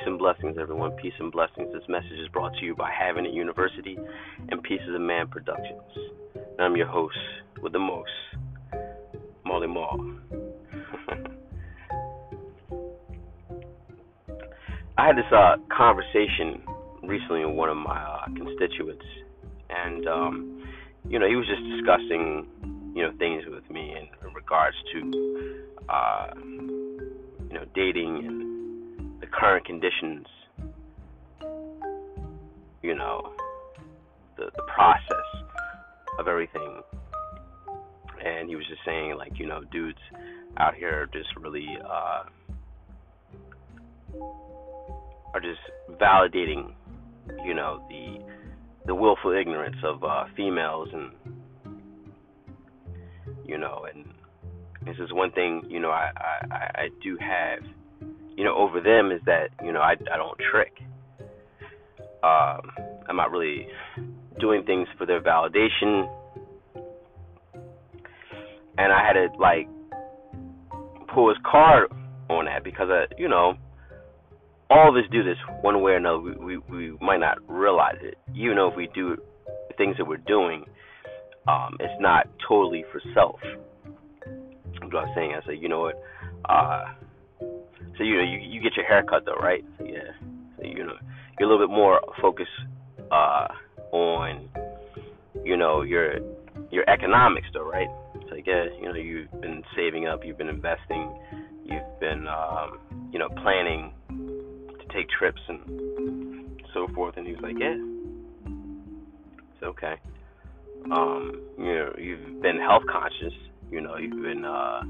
Peace and blessings, everyone. Peace and blessings. This message is brought to you by Having It University and Pieces of Man Productions. And I'm your host with the most, Molly Mall. I had this uh, conversation recently with one of my uh, constituents, and um, you know, he was just discussing, you know, things with me in, in regards to, uh, you know, dating and current conditions, you know, the the process of everything. And he was just saying like, you know, dudes out here just really uh are just validating, you know, the the willful ignorance of uh females and you know, and this is one thing, you know, I, I, I do have you know, over them is that, you know, I, I don't trick. Um, I'm not really doing things for their validation. And I had to, like, pull his card on that because, uh, you know, all of us do this one way or another. We, we, we might not realize it. Even though if we do things that we're doing, um, it's not totally for self. What I was saying, I said, you know what? Uh, so you know you you get your hair cut though, right? So yeah. So you know you're a little bit more focused uh, on you know your your economics though, right? So yeah, you know you've been saving up, you've been investing, you've been um, you know planning to take trips and so forth. And he was like, yeah, it's okay. Um, you know you've been health conscious. You know you've been uh,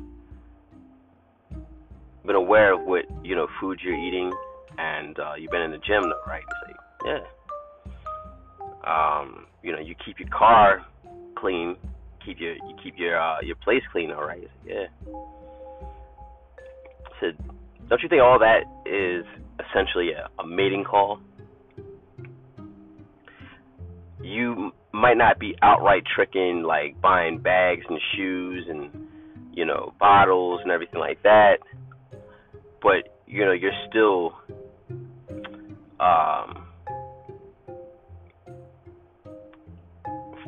been aware of what you know food you're eating, and uh, you've been in the gym, right? You say, yeah. Um, you know, you keep your car clean, keep your you keep your uh, your place clean, all right? Say, yeah. said, don't you think all that is essentially a, a mating call? You might not be outright tricking, like buying bags and shoes and you know bottles and everything like that but you know you're still um,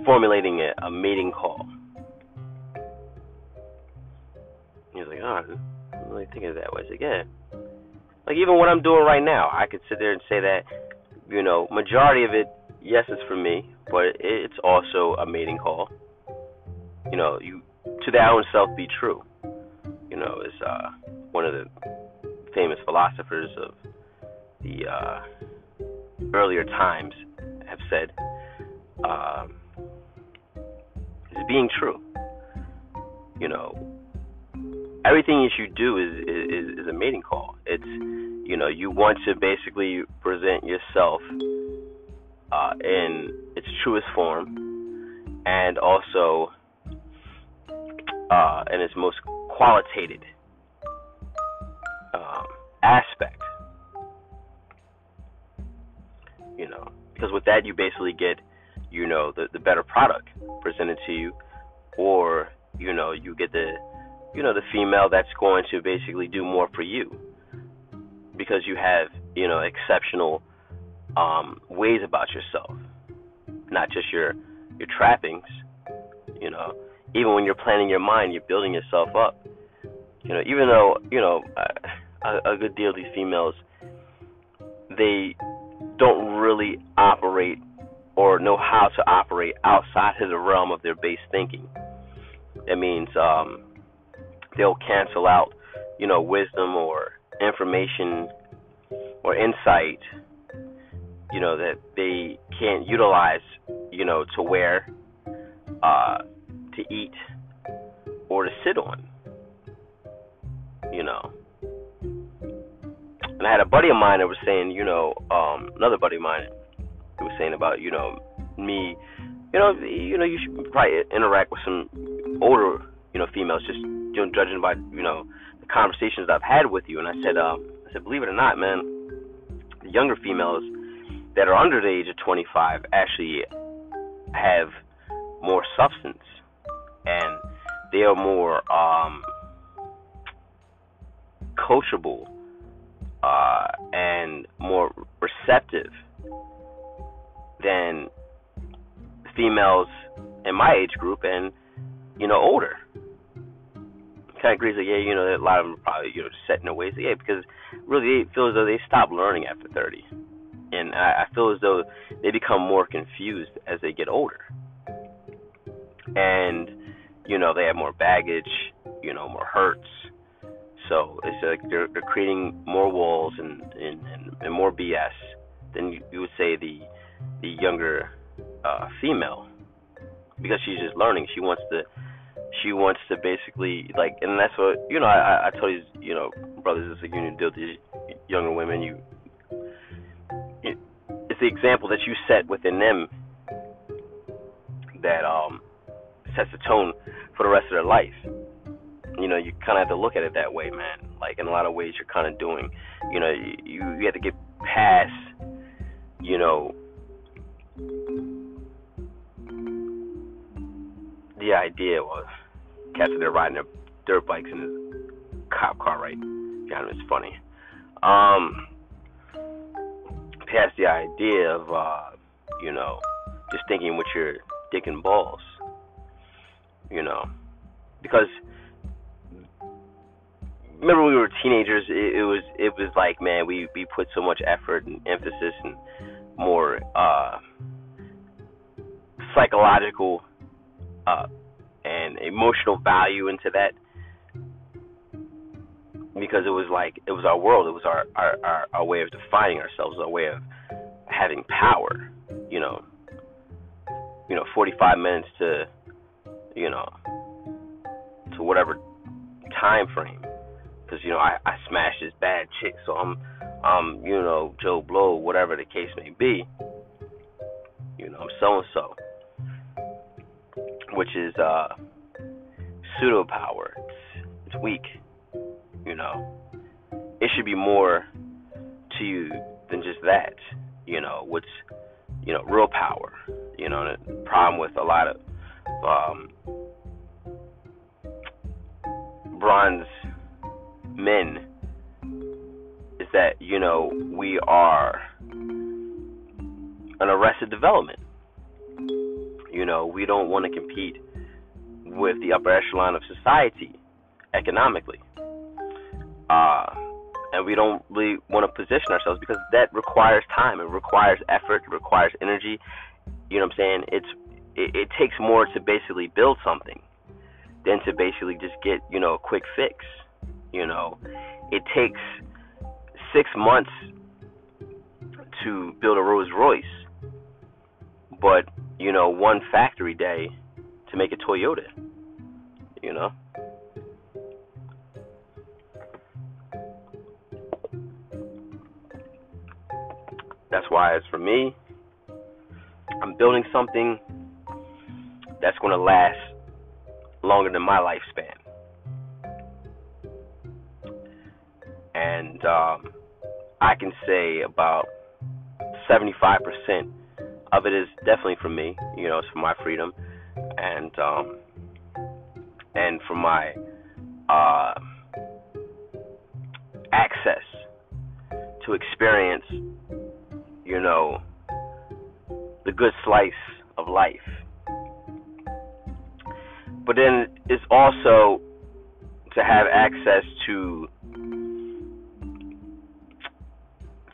formulating a, a, mating call. He's like, oh, I'm really thinking of that way. I said, yeah. Like even what I'm doing right now, I could sit there and say that, you know, majority of it, yes, it's for me, but it's also a mating call. You know, you to thy own self be true. You know, is uh, one of the famous philosophers of the uh, earlier times have said um, is being true. You know, everything that you do is, is is a mating call. It's you know you want to basically present yourself uh, in its truest form, and also uh, in its most qualitative aspect. You know, because with that you basically get, you know, the the better product presented to you, or you know, you get the, you know, the female that's going to basically do more for you, because you have, you know, exceptional um, ways about yourself, not just your your trappings. You know, even when you're planning your mind, you're building yourself up. You know, even though you know. Uh, a, a good deal of these females they don't really operate or know how to operate outside of the realm of their base thinking. That means um, they'll cancel out, you know, wisdom or information or insight, you know, that they can't utilize, you know, to wear, uh, to eat, or to sit on. You know, and I had a buddy of mine that was saying, you know, um, another buddy of mine who was saying about, you know, me, you know, you know, you should probably interact with some older, you know, females, just you know, judging by, you know, the conversations I've had with you. And I said, um, I said, believe it or not, man, the younger females that are under the age of 25 actually have more substance, and they are more um, coachable uh, and more receptive than females in my age group and you know older. Kind of agrees that yeah, you know, a lot of them are probably you know set in their ways. Yeah, because really they feel as though they stop learning after 30, and I, I feel as though they become more confused as they get older, and you know they have more baggage, you know, more hurts. So it's like they're, they're creating more walls and, and, and, and more BS than you, you would say the the younger uh, female because she's just learning. She wants to she wants to basically like, and that's what you know. I I tell you, you know, brothers, it's need to deal these younger women. You, it, it's the example that you set within them that um sets the tone for the rest of their life. You know, you kind of have to look at it that way, man. Like in a lot of ways, you're kind of doing. You know, you you have to get past. You know, the idea was cats are there riding their dirt bikes in his cop car right him. It's funny. Um, past the idea of uh, you know just thinking with your dick and balls. You know, because remember we were teenagers. It, it was it was like man, we we put so much effort and emphasis and more uh, psychological uh, and emotional value into that because it was like it was our world it was our our our, our way of defining ourselves our way of having power you know you know 45 minutes to you know to whatever time frame because you know I I smashed this bad chick so I'm I'm you know Joe Blow whatever the case may be you know I'm so and so which is uh, pseudo power. It's, it's weak. You know, it should be more to you than just that. You know, what's you know real power. You know, the problem with a lot of um, bronze men is that you know we are an arrested development you know, we don't want to compete with the upper echelon of society economically. Uh, and we don't really want to position ourselves because that requires time, it requires effort, it requires energy. You know what I'm saying? It's it, it takes more to basically build something than to basically just get, you know, a quick fix. You know, it takes six months to build a Rolls Royce, but you know, one factory day to make a Toyota. You know? That's why, as for me, I'm building something that's going to last longer than my lifespan. And um, I can say about 75% of it is definitely for me. You know, it's for my freedom and um, and for my uh, access to experience, you know, the good slice of life. But then it's also to have access to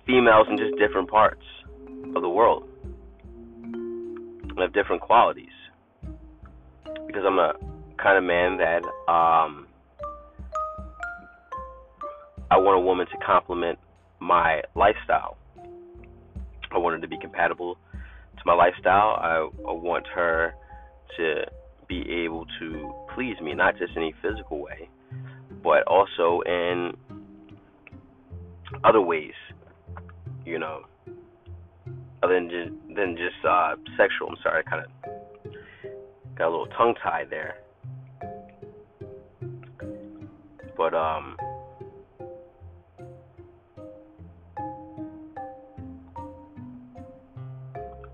females in just different parts of the world and of different qualities. Because I'm a kind of man that um, I want a woman to complement my lifestyle. I want her to be compatible to my lifestyle. I, I want her to be able to please me, not just in a physical way, but also in other ways. You know, other than just than just uh, sexual. I'm sorry, I kind of got a little tongue tied there. But um,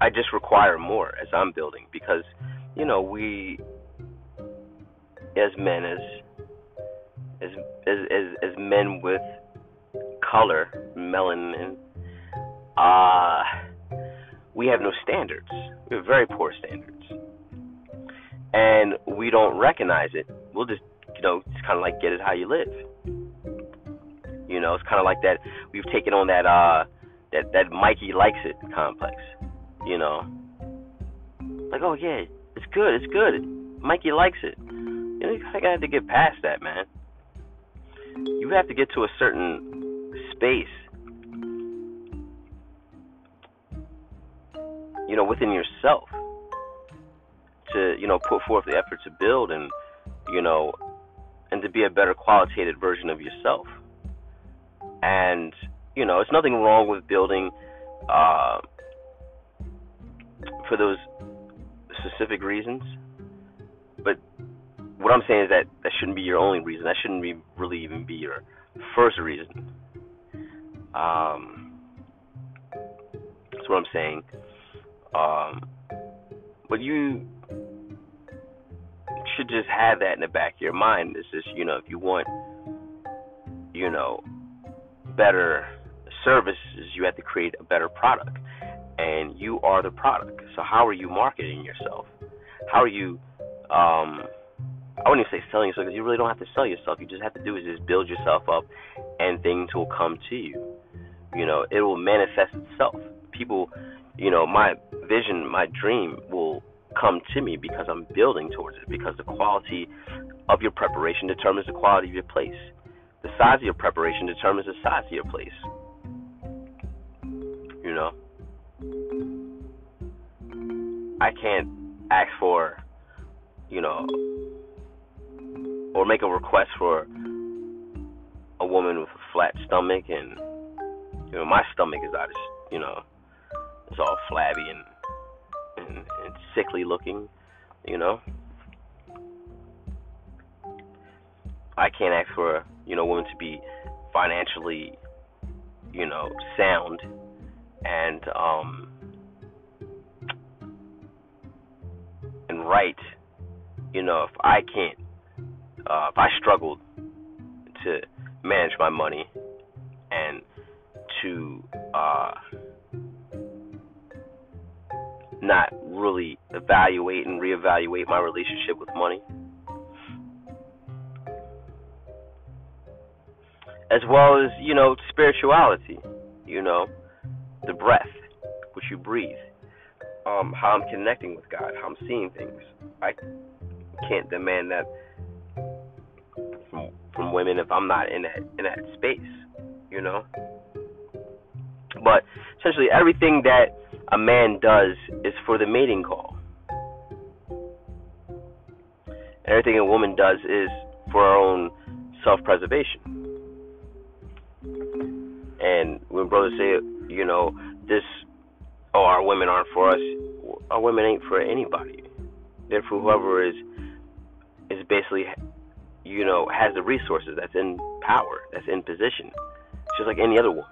I just require more as I'm building because you know we as men as as as as, as men with color, melanin, uh, we have no standards. We have very poor standards. And we don't recognize it. We'll just, you know, it's kind of like get it how you live. You know, it's kind of like that. We've taken on that, uh, that, that Mikey likes it complex. You know, like, oh yeah, it's good, it's good. Mikey likes it. You know, you gotta have to get past that, man. You have to get to a certain space you know, within yourself to, you know, put forth the effort to build and, you know, and to be a better qualitative version of yourself. And, you know, it's nothing wrong with building uh, for those specific reasons. But what I'm saying is that that shouldn't be your only reason. That shouldn't be really even be your first reason. Um, that's what I'm saying. Um, but you should just have that in the back of your mind. It's just, you know, if you want, you know, better services, you have to create a better product. And you are the product. So how are you marketing yourself? How are you, um, I wouldn't even say selling yourself because you really don't have to sell yourself. You just have to do is just build yourself up and things will come to you. You know, it will manifest itself. People, you know, my vision, my dream will come to me because I'm building towards it. Because the quality of your preparation determines the quality of your place. The size of your preparation determines the size of your place. You know, I can't ask for, you know, or make a request for a woman with a flat stomach and you know my stomach is out of you know it's all flabby and, and, and sickly looking, you know. I can't ask for a you know woman to be financially, you know, sound and um and right. You know, if I can't, uh, if I struggled to manage my money and to uh not really evaluate and reevaluate my relationship with money. As well as, you know, spirituality, you know, the breath which you breathe, um, how I'm connecting with God, how I'm seeing things. I can't demand that from, from women if I'm not in that in that space, you know. But essentially, everything that a man does is for the mating call. Everything a woman does is for her own self preservation. And when brothers say, you know, this, oh, our women aren't for us, our women ain't for anybody. They're for whoever is, is basically, you know, has the resources, that's in power, that's in position. it's Just like any other woman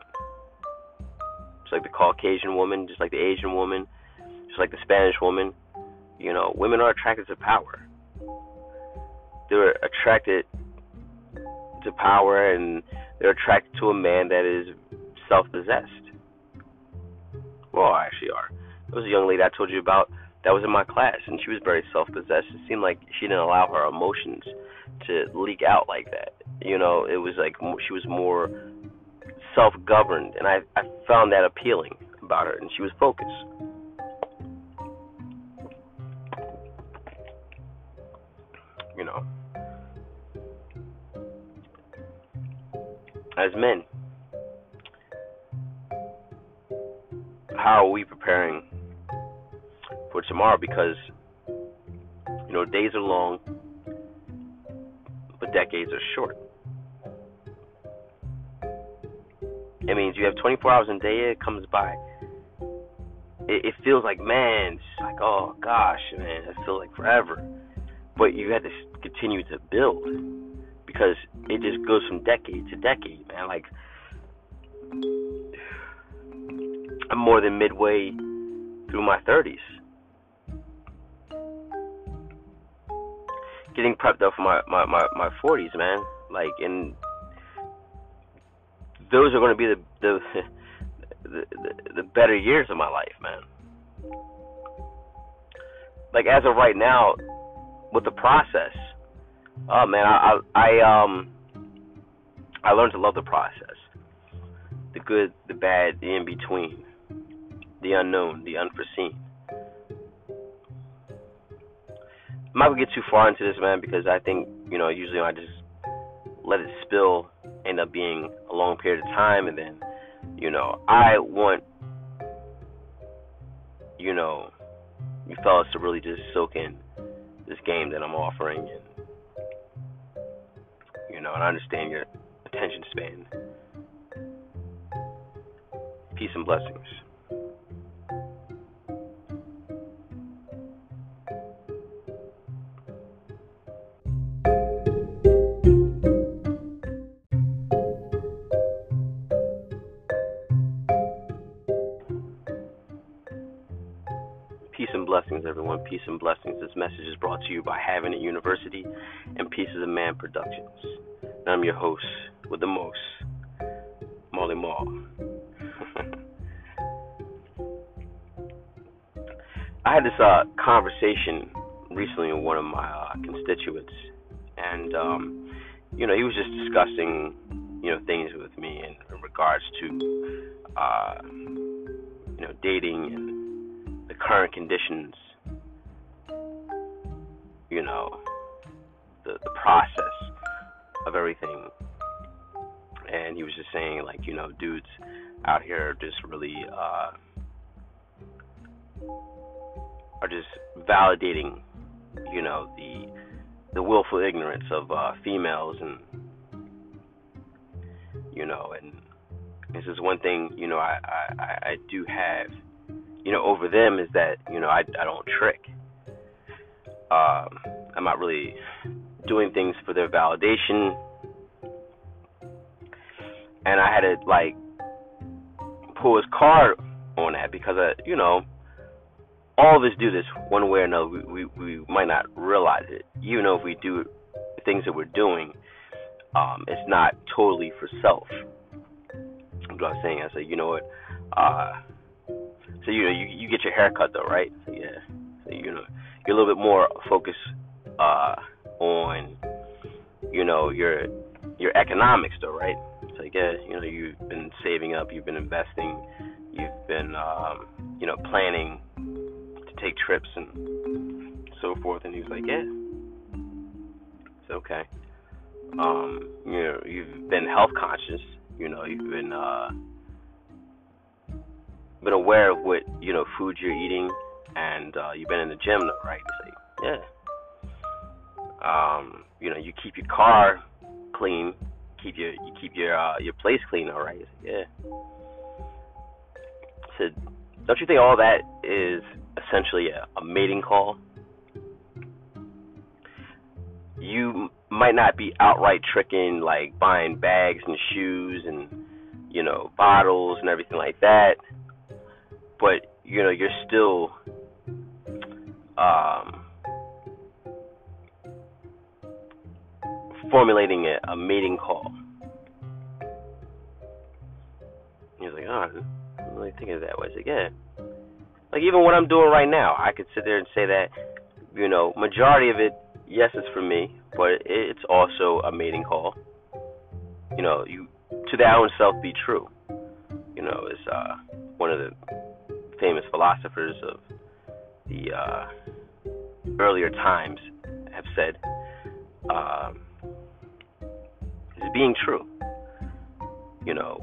like the Caucasian woman, just like the Asian woman, just like the Spanish woman. You know, women are attracted to power. They're attracted to power and they're attracted to a man that is self possessed. Well, I actually are. There was a young lady I told you about that was in my class, and she was very self possessed. It seemed like she didn't allow her emotions to leak out like that. You know, it was like she was more self governed, and I, I found that appealing about her, and she was focused. You know, as men, how are we preparing for tomorrow? Because, you know, days are long, but decades are short. It means you have 24 hours in a day. It comes by. It, it feels like man, it's like oh gosh, man, it feels like forever. But you have to continue to build because it just goes from decade to decade, man. Like I'm more than midway through my 30s. Getting prepped up for my, my, my, my 40s, man. Like, in those are going to be the the, the the better years of my life, man. Like as of right now, with the process, oh man, I I, I um I learned to love the process, the good, the bad, the in between, the unknown, the unforeseen. I'm not gonna get too far into this, man, because I think you know usually I just let it spill, end up being a long period of time, and then you know I want you know you fellas to really just soak in this game that I'm offering, and you know, and I understand your attention span. Peace and blessings. And blessings, everyone. Peace and blessings. This message is brought to you by Having It University and Pieces of Man Productions. And I'm your host with the most, Molly Mall. I had this uh, conversation recently with one of my uh, constituents, and um, you know, he was just discussing, you know, things with me in, in regards to, uh, you know, dating and current conditions, you know, the the process of everything. And he was just saying, like, you know, dudes out here just really uh, are just validating, you know, the the willful ignorance of uh, females, and you know, and this is one thing, you know, I I, I do have you know, over them is that, you know, I, I don't trick. Um, I'm not really doing things for their validation. And I had to, like, pull his card on that because, uh, you know, all of us do this one way or another. We, we, we might not realize it. Even though if we do the things that we're doing, um, it's not totally for self. What I was saying, I said, you know what? Uh, so you know, you you get your hair cut though, right? So yeah, so you know, you're a little bit more focused uh, on you know your your economics though, right? So yeah, you know, you've been saving up, you've been investing, you've been um, you know planning to take trips and so forth. And he was like, yeah, it's okay. Um, you know, you've been health conscious. You know, you've been uh, been aware of what you know food you're eating, and uh, you've been in the gym, though, right? Like, yeah. Um, you know, you keep your car clean, keep your you keep your uh, your place clean, all right? Like, yeah. So, don't you think all that is essentially a, a mating call? You might not be outright tricking, like buying bags and shoes and you know bottles and everything like that but you know you're still um, formulating a, a mating call. He's like, oh, I'm really thinking of that way. I like, yeah. Like even what I'm doing right now, I could sit there and say that, you know, majority of it, yes, it's for me, but it's also a mating call. You know, you to thy own self be true. You know, is uh, one of the famous philosophers of the uh, earlier times have said um, is being true. You know,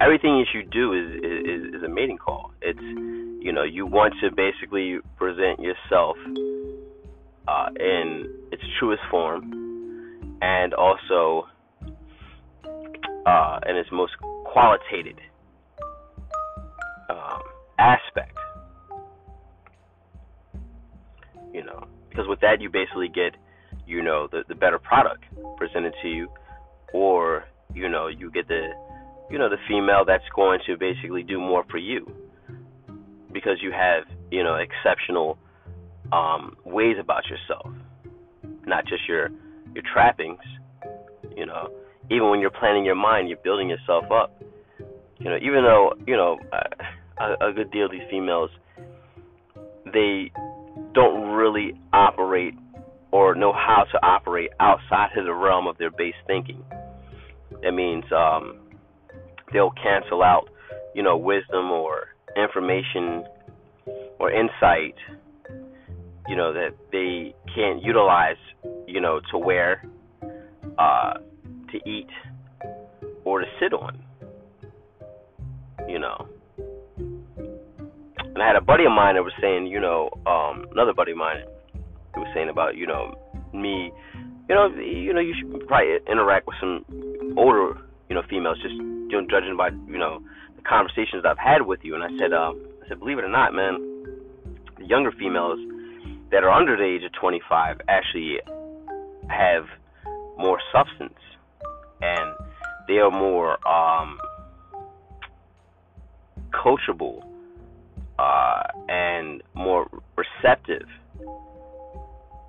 everything that you do is, is is a mating call. It's you know you want to basically present yourself uh, in its truest form, and also uh, in its most qualitative aspect. You know, because with that you basically get, you know, the the better product presented to you, or you know you get the, you know, the female that's going to basically do more for you, because you have you know exceptional um, ways about yourself, not just your your trappings. You know, even when you're planning your mind, you're building yourself up. You know, even though you know a, a good deal of these females, they don't really operate or know how to operate outside of the realm of their base thinking. That means um, they'll cancel out, you know, wisdom or information or insight, you know, that they can't utilize, you know, to wear, uh, to eat, or to sit on. You know. I had a buddy of mine that was saying, you know, um, another buddy of mine who was saying about, you know, me, you know, you know, you should probably interact with some older, you know, females, just you know, judging by, you know, the conversations I've had with you. And I said, um, I said, believe it or not, man, the younger females that are under the age of 25 actually have more substance and they are more um, coachable uh, and more receptive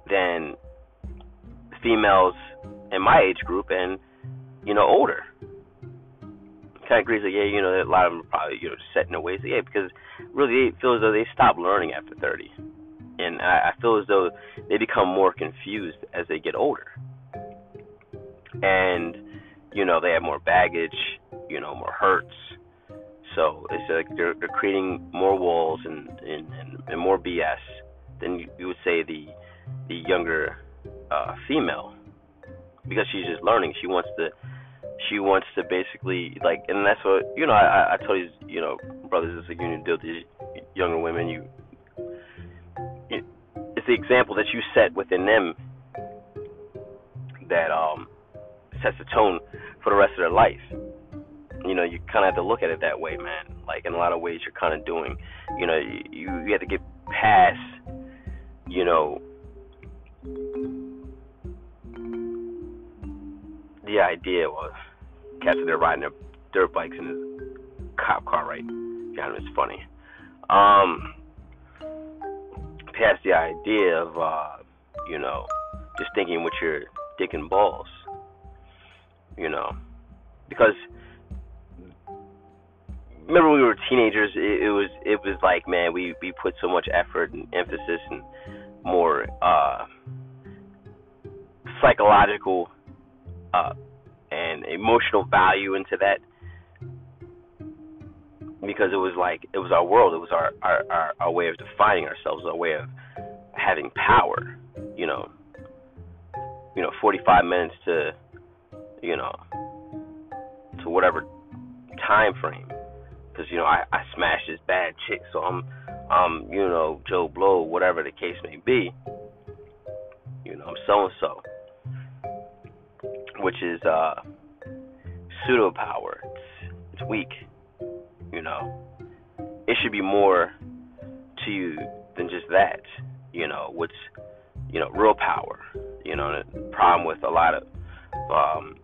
than females in my age group and you know older. Kind of agrees that yeah, you know a lot of them are probably you know set in their ways. Yeah, because really they feel as though they stop learning after 30, and I, I feel as though they become more confused as they get older, and you know they have more baggage, you know more hurts. So it's like they're they're creating more walls and and, and, and more BS than you, you would say the the younger uh, female because she's just learning. She wants to she wants to basically like, and that's what you know. I I told you, you know, brothers, it's need to deal these younger women. You, it, it's the example that you set within them that um sets the tone for the rest of their life. You know, you kind of have to look at it that way, man. Like in a lot of ways, you're kind of doing. You know, you you have to get past. You know, the idea was cats are there riding their dirt bikes in a cop car, right? Of it's funny. Um, past the idea of uh, you know, just thinking with your dick and balls, you know, because remember when we were teenagers, it, it was it was like man, we we put so much effort and emphasis and more uh, psychological uh, and emotional value into that because it was like it was our world. It was our our our, our way of defining ourselves our way of having power you know. You know 45 minutes to you know to whatever time frame because you know I I smashed this bad chick so I'm I'm you know Joe Blow whatever the case may be you know I'm so and so which is uh, pseudo power. It's, it's weak. You know, it should be more to you than just that. You know, what's you know real power. You know, the problem with a lot of um,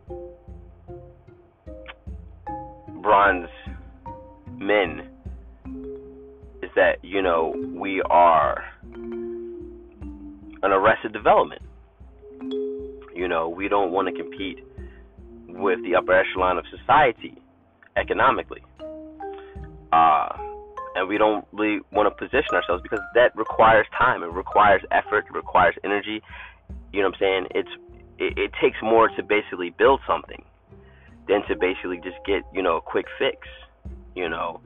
bronze men is that you know we are an arrested development you know, we don't want to compete with the upper echelon of society economically. Uh, and we don't really want to position ourselves because that requires time, it requires effort, it requires energy. You know what I'm saying? It's it, it takes more to basically build something than to basically just get, you know, a quick fix. You know,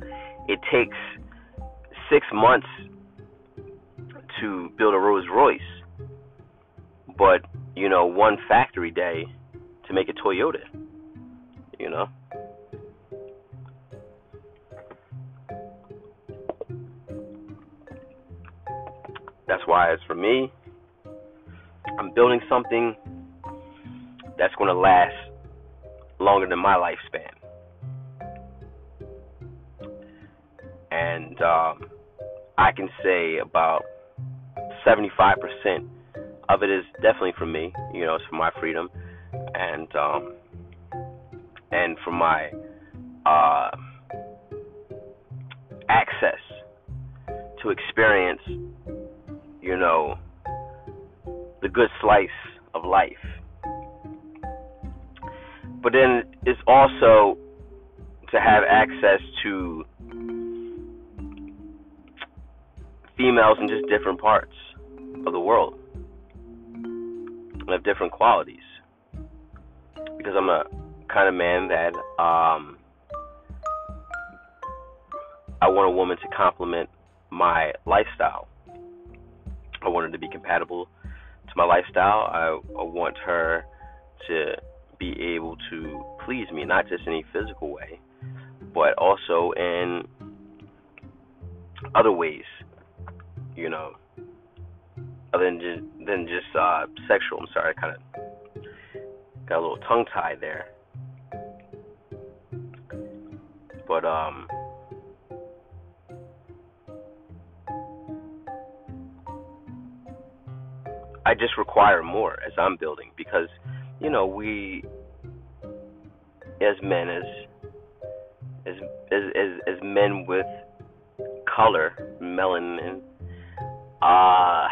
it takes six months to build a Rolls Royce, but you know, one factory day to make a Toyota. You know? That's why it's for me. I'm building something that's going to last longer than my lifespan. And um, I can say about 75% of it is definitely for me. You know, it's for my freedom and um, and for my uh, access to experience, you know, the good slice of life. but then it's also to have access to females in just different parts of the world and different qualities. Because I'm a kind of man that um, I want a woman to complement my lifestyle. I want her to be compatible to my lifestyle. I, I want her to be able to please me, not just in a physical way, but also in other ways, you know, other than just than just uh, sexual. I'm sorry, I kind of got a little tongue tied there, but um. I just require more as I'm building because, you know, we as men as as as as, as men with color, melanin, uh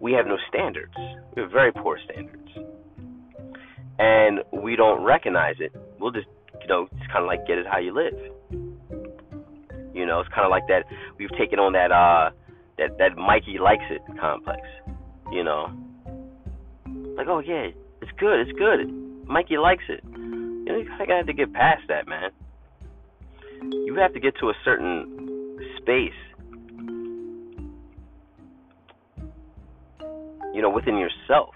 we have no standards. We have very poor standards. And we don't recognize it. We'll just you know, it's kinda like get it how you live. You know, it's kinda like that we've taken on that uh that that Mikey likes it complex you know. Like, oh yeah, it's good, it's good. Mikey likes it. You know, you kind of have to get past that, man. You have to get to a certain space, you know, within yourself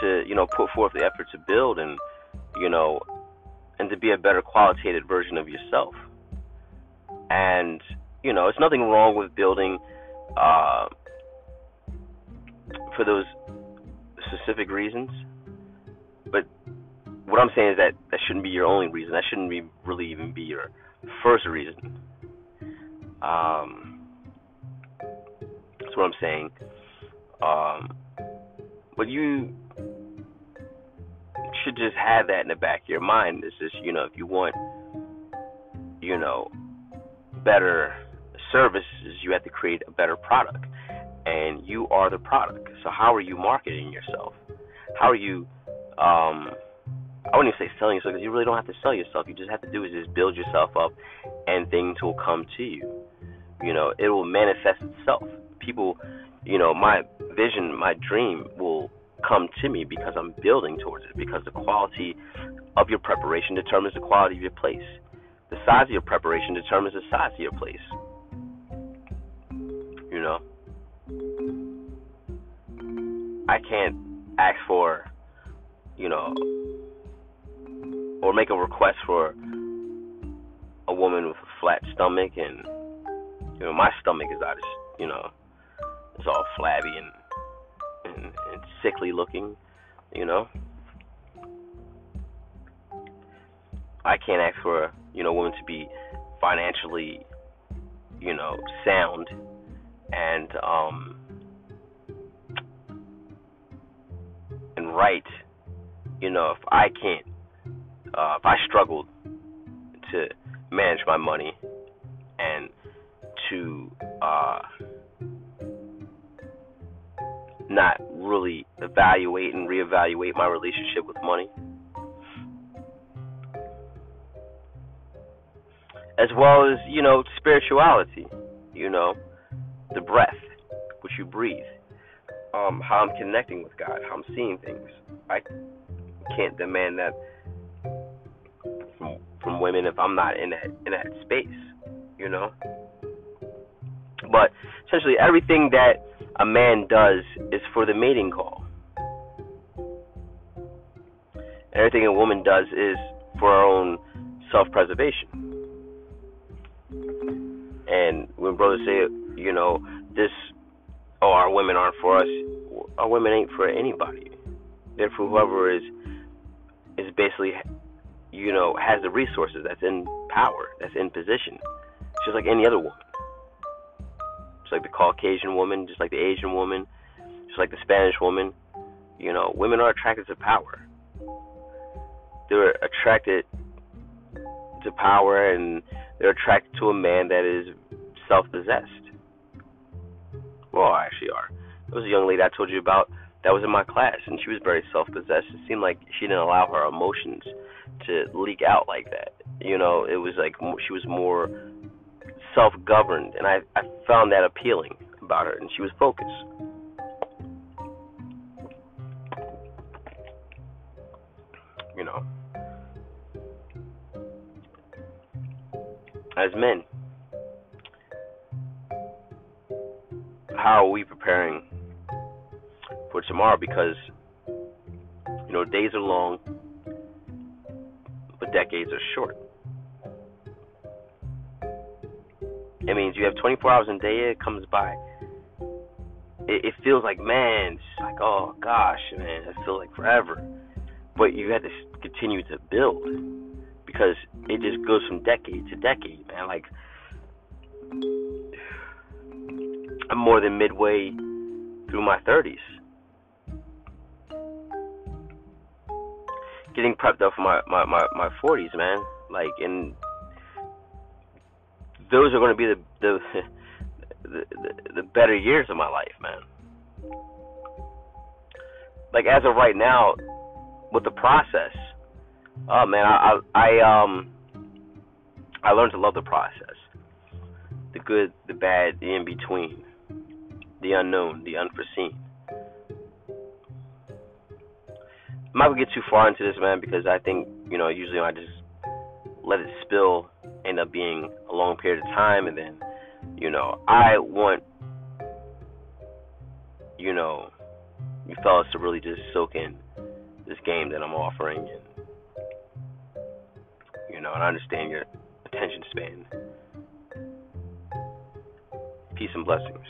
to, you know, put forth the effort to build and, you know, and to be a better qualitative version of yourself. And, you know, it's nothing wrong with building uh, for those specific reasons. But what I'm saying is that that shouldn't be your only reason. That shouldn't be really even be your first reason. Um, that's what I'm saying. Um, but you should just have that in the back of your mind. It's just you know if you want, you know, better services, you have to create a better product and you are the product. So how are you marketing yourself? How are you? Um, I wouldn't even say selling yourself because you really don't have to sell yourself. You just have to do is just build yourself up, and things will come to you. You know, it will manifest itself. People, you know, my vision, my dream will come to me because I'm building towards it. Because the quality of your preparation determines the quality of your place. The size of your preparation determines the size of your place. You know. I can't ask for, you know, or make a request for a woman with a flat stomach and you know my stomach is out of you know it's all flabby and, sickly looking you know? I can't ask for you know a woman to be financially you know sound and um and right, you know, if I can't, uh, if I struggled to manage my money and to uh, not really evaluate and reevaluate my relationship with money, as well as you know spirituality, you know, the breath which you breathe um, how I'm connecting with God, how I'm seeing things. I can't demand that from from women if I'm not in that in that space, you know. But essentially, everything that a man does is for the mating call. everything a woman does is for her own self-preservation. And when brothers say, you know, this oh, our women aren't for us. Our women ain't for anybody. They're for whoever is is basically, you know, has the resources, that's in power, that's in position, just like any other woman. Just like the Caucasian woman, just like the Asian woman, just like the Spanish woman. You know, women are attracted to power. They're attracted to power and they're attracted to a man that is self possessed well, I actually are. There was a young lady I told you about that was in my class, and she was very self-possessed. It seemed like she didn't allow her emotions to leak out like that. You know, it was like she was more self-governed, and I I found that appealing about her, and she was focused. You know, as men, how are we preparing for tomorrow? Because you know, days are long, but decades are short. It means you have 24 hours in a day. It comes by. It, it feels like man, it's like oh gosh, man, it feels like forever. But you had to continue to build because it just goes from decade to decade, man. Like I'm more than midway through my 30s. Getting prepped up for my, my, my, my 40s, man. Like, and those are going to be the the, the the the better years of my life, man. Like as of right now, with the process, oh man, I I, I um I learned to love the process, the good, the bad, the in between, the unknown, the unforeseen. I'm not gonna get too far into this, man, because I think you know usually I just let it spill end up being a long period of time and then you know i want you know you fellas to really just soak in this game that i'm offering and you know and understand your attention span. Peace and blessings